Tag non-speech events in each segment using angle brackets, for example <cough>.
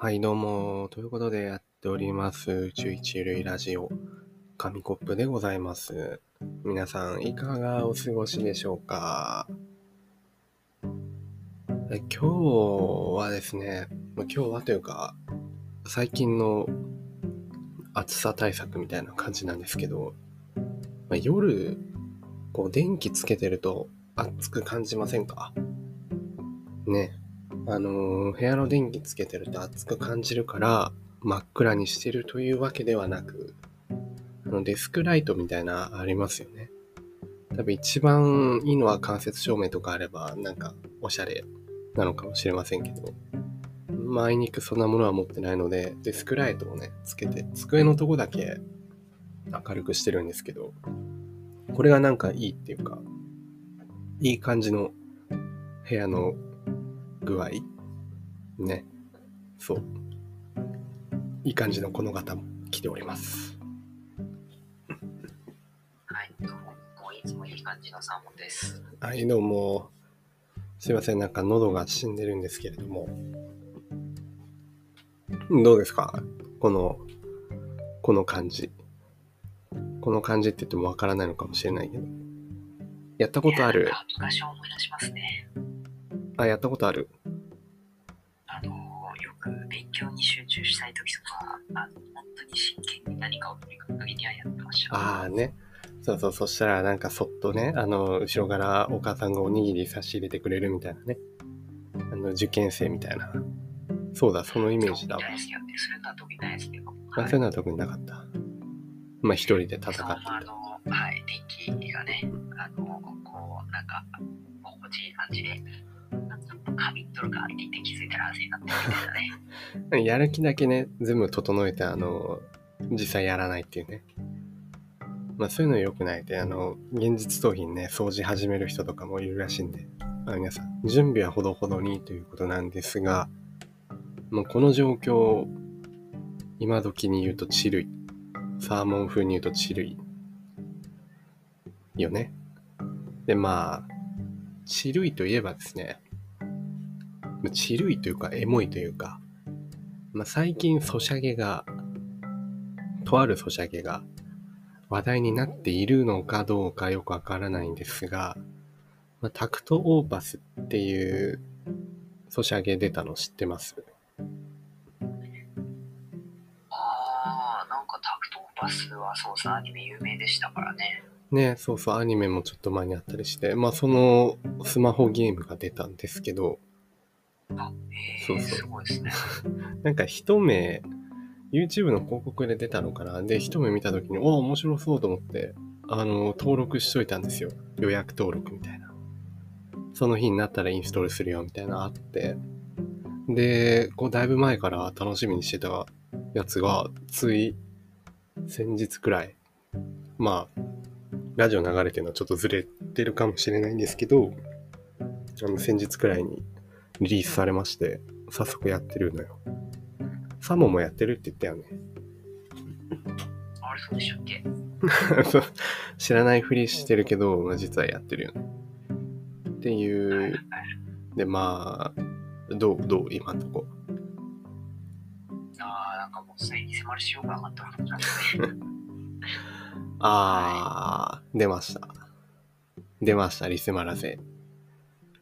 はい、どうも。ということでやっております、宇宙一類ラジオ、紙コップでございます。皆さん、いかがお過ごしでしょうかえ今日はですね、今日はというか、最近の暑さ対策みたいな感じなんですけど、ま夜、こう、電気つけてると暑く感じませんか？ね。あの部屋の電気つけてると暑く感じるから真っ暗にしてるというわけではなくあのデスクライトみたいなありますよね。多分一番いいのは間接照明とかあればなんかおしゃれなのかもしれませんけどまああいにくそんなものは持ってないのでデスクライトをねつけて机のとこだけ明るくしてるんですけどこれがなんかいいっていうかいい感じの部屋の具合ね。そう。いい感じのこの方も来ております。<laughs> はい、どうも、いつもいい感じのサーモンです。はい、どうも。すいません、なんか喉が死んでるんですけれども。どうですか？この、この感じ。この感じって言ってもわからないのかもしれないけど。やったことある？昔を思い出しますね。あ、やったことある？勉強に集中したい時とか、あの、本当に真剣に何かを取り組む時にはやってました。ああね。そうそう、そしたらなんかそっとね、あの、後ろからお母さんがおにぎり差し入れてくれるみたいなね。あの、受験生みたいな。そうだ、そのイメージだわそう。いですよね。それとは特にないですけど。あ、そういうのは特になかった。まあ一人で戦ってそう、まあ。の、はい、電気がね、あの、こう、なんか、心地いい感じで、とるかって言って気づいたら汗になってるみたいなね。<laughs> やる気だけね、全部整えて、あの、実際やらないっていうね。まあそういうの良くないで、あの、現実逃避にね、掃除始める人とかもいるらしいんで、あ皆さん、準備はほどほどにということなんですが、もうこの状況、今時に言うとチルい。サーモン風に言うとチルい。よね。で、まあ、チルいといえばですね、まあチルいというか、エモいというか、まあ、最近ソシャゲが、とあるソシャゲが話題になっているのかどうかよくわからないんですが、まあ、タクトオーパスっていうソシャゲ出たの知ってます？ああ、なんかタクトーパスはそうさ、アニメ有名でしたからね。ね、そうそう、アニメもちょっと前にあったりして、まあそのスマホゲームが出たんですけど、あ、えー、そうそうすごいですね。<laughs> なんか一目、YouTube の広告で出たのかな？で、一目見た時に、おお、面白そうと思って、あの、登録しといたんですよ。予約登録みたいな。その日になったらインストールするよみたいなのあって。で、こう、だいぶ前から楽しみにしてたやつが、つい、先日くらい、まあ、ラジオ流れてるのはちょっとずれてるかもしれないんですけど、あの、先日くらいにリリースされまして、早速やってるのよ。サモもやってるって言ったよね。あれ、そうでしたっけ？<laughs> 知らないふりしてるけど、まあ、実はやってるよね。っていう、で、まあ、どう、どう、今んとこ。ああ、なんかもうすでに迫るしようがなかったことになってね。<laughs> あー、出ました。出ました、リセマラゼ。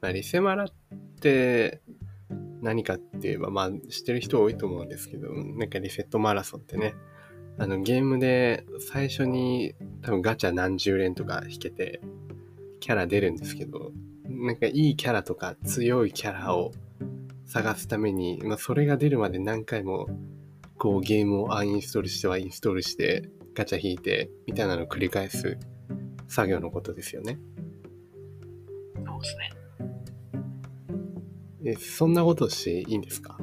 まあ、リセマラって何かって言えば、まあ、知ってる人多いと思うんですけど、なんかリセットマラソンってね、あの、ゲームで最初に多分ガチャ何十連とか引けて、キャラ出るんですけど、なんかいいキャラとか強いキャラを探すために、まあ、それが出るまで何回も、こうゲームをアンインストールしてはインストールして、ガチャ引いて、みたいなのを繰り返す作業のことですよね。そうですね。え、そんなことしていいんですか？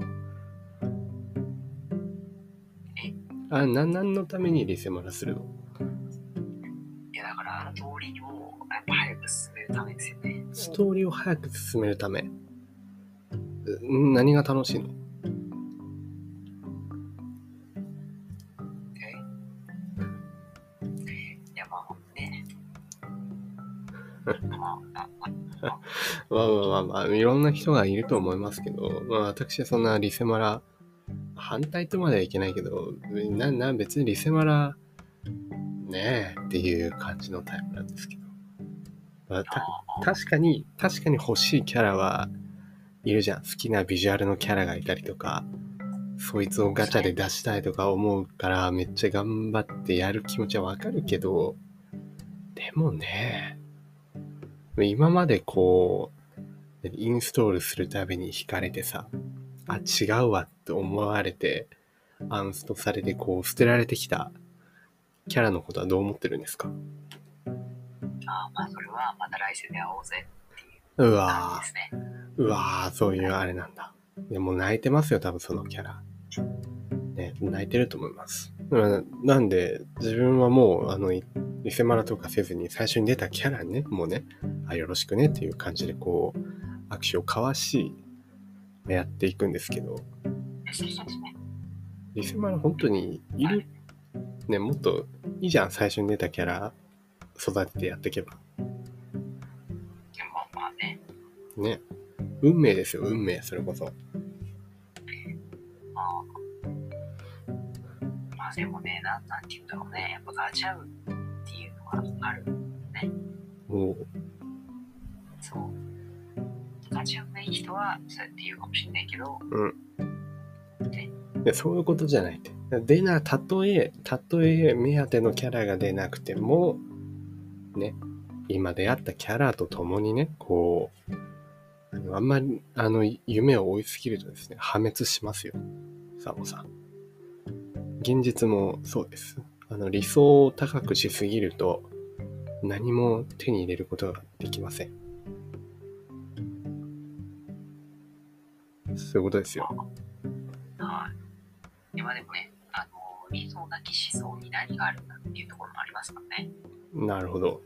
え？あ、な、何のためにリセマラするの？いや、だからあの通りをやっぱ早く進めるためですよね。ストーリーを早く進めるため。ん何が楽しいの？え？いや、まあね。<laughs> まあまあまあまあまあ、いろんな人がいると思いますけど、まあ私はそんなリセマラ反対とまではいけないけど、な、な、別にリセマラ、ねえっていう感じのタイプなんですけど。まあ、た確かに、確かに欲しいキャラはいるじゃん。好きなビジュアルのキャラがいたりとか、そいつをガチャで出したいとか思うから、めっちゃ頑張ってやる気持ちはわかるけど、でもね、今までこう、インストールするたびに惹かれてさ、あ、違うわって思われて、アンストされてこう捨てられてきたキャラのことはどう思ってるんですか？あまあそれはまた来世で会おうぜっていうう感わじですね。ーうわーそういうあれなんだ。でも泣いてますよ、多分そのキャラ。ね、泣いてると思います。うんなんで、自分はもう、あの、いリセマラとかせずに最初に出たキャラね、もうね、あ、よろしくねっていう感じでこう、握手を交わし、やっていくんですけど。リセマラ本当にいるね、もっといいじゃん、最初に出たキャラ育ててやっていけば。ね、ね。運命ですよ、運命、それこそ。まあ、まあでもね、なんなんて言うんだろうね、やっぱガチャウっていうのがある。もう、そう。ガチャウない人はそうやって言うかもしれないけど、いやそういうことじゃないって。出な、たとえ、たとえ目当てのキャラが出なくても、ね、今出会ったキャラと共にね、こう、あのあんまり、あの、夢を追いすぎるとですね、破滅しますよ。サモさん。現実もそうです。あの、理想を高くしすぎると、何も手に入れることができません。そういうことですよ。はい。今でもね、あの、理想なき思想に何があるんだっていうところもありますからね。なるほど。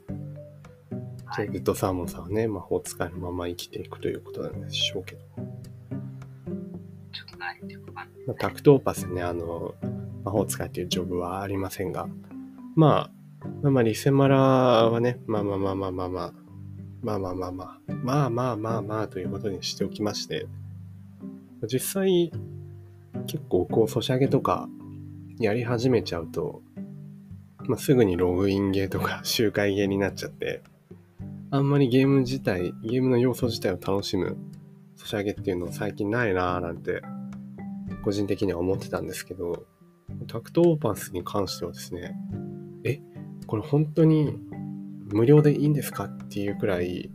じはい。グッドサーモンさんはね、魔法使いのまま生きていくということなんでしょうけど。ちょっと何言ってるかわかんない。まあ、タクトーパスね、あの、魔法使いっていうジョブはありませんが、まあ、まあまあ、リセマラはね、まあまあまあまあまあまあ、まあまあまあまあ、まあまあまあまあということにしておきまして、実際、結構こう、ソシャゲとかやり始めちゃうと、まあ、すぐにログインゲーとか <laughs> 周回ゲーになっちゃって、あんまりゲーム自体、ゲームの要素自体を楽しむソシャゲっていうの最近ないなーなんて個人的には思ってたんですけど、タクトオーパスに関してはですね、え、これ本当に無料でいいんですかっていうくらい、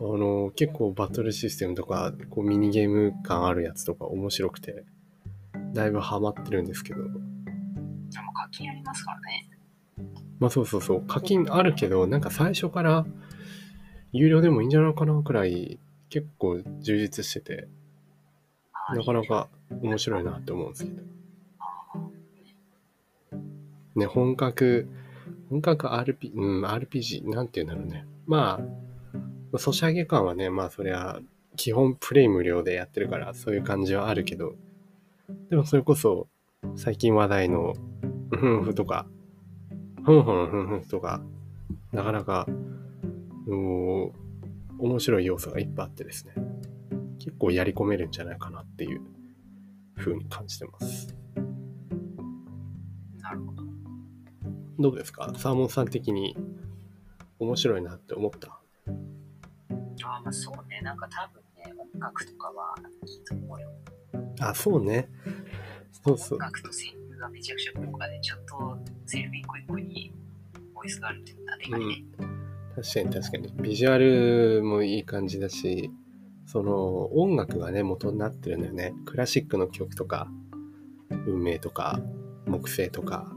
あの、結構バトルシステムとか、こうミニゲーム感あるやつとか面白くて、だいぶハマってるんですけど、でも課金ありますからね。まあそうそうそう、課金あるけど、なんか最初から有料でもいいんじゃないかなくらい、結構充実してて、はいなかなか面白いなって思うんですけど。ね、本格、本格 RP、うん、RPG、なんていうんだろうね。まあ、ソシャゲ感はね、まあそりゃ、基本プレイ無料でやってるから、そういう感じはあるけど、でもそれこそ、最近話題の、ふんふとか、ふんふんふんふんとか、なかなか、うん面白い要素がいっぱいあってですね、結構やり込めるんじゃないかなっていう風に感じてます。どうですか？サーモンさん的に面白いなって思った？あまあそうね、なんか多分ね、音楽とかはいいと思うよ。あ、そうね。そうそう音。楽と声優がめちゃくちゃ豪華で、ちゃんとセ個一個にボイスがあるっていうのはでかいね。確かに確かに。ビジュアルもいい感じだし、その音楽がね、元になってるんだよね。クラシックの曲とか、運命とか、木星とか、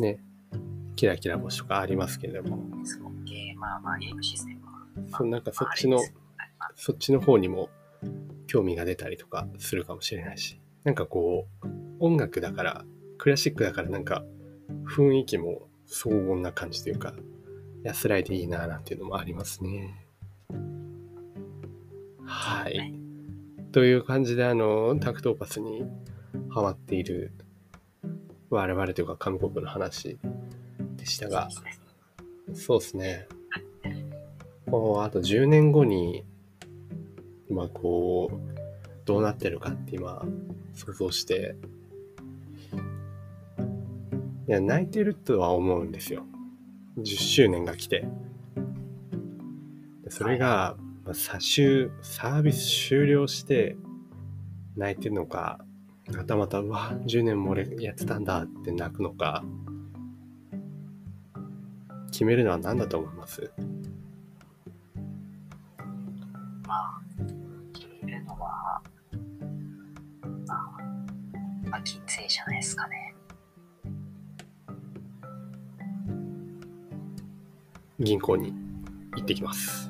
ね。キラキラ星とかありますけれども、すごい、まあまあゲームシステムは。まあそなんかそっちのそっちの方にも興味が出たりとかするかもしれないし、なんかこう、音楽だから、クラシックだからなんか雰囲気も荘厳な感じという。か、安らいでいいななんていう。のもありますね。はい。という。感じで、あの、タクトーパスにハマっている我々というか、紙コップの話でしたが、そうですね。こう、あと10年後に、まあこう、どうなってるかって今想像していや泣いてるとは思うんですよ。10周年が来て。でそれが、まあ、サ終サービス終了して泣いてるのかまたまたうわ10年も俺やってたんだって泣くのか決めるのは何だと思います？まあ、決めるのは、まあ、まあ、金星じゃないですかね。銀行に行ってきます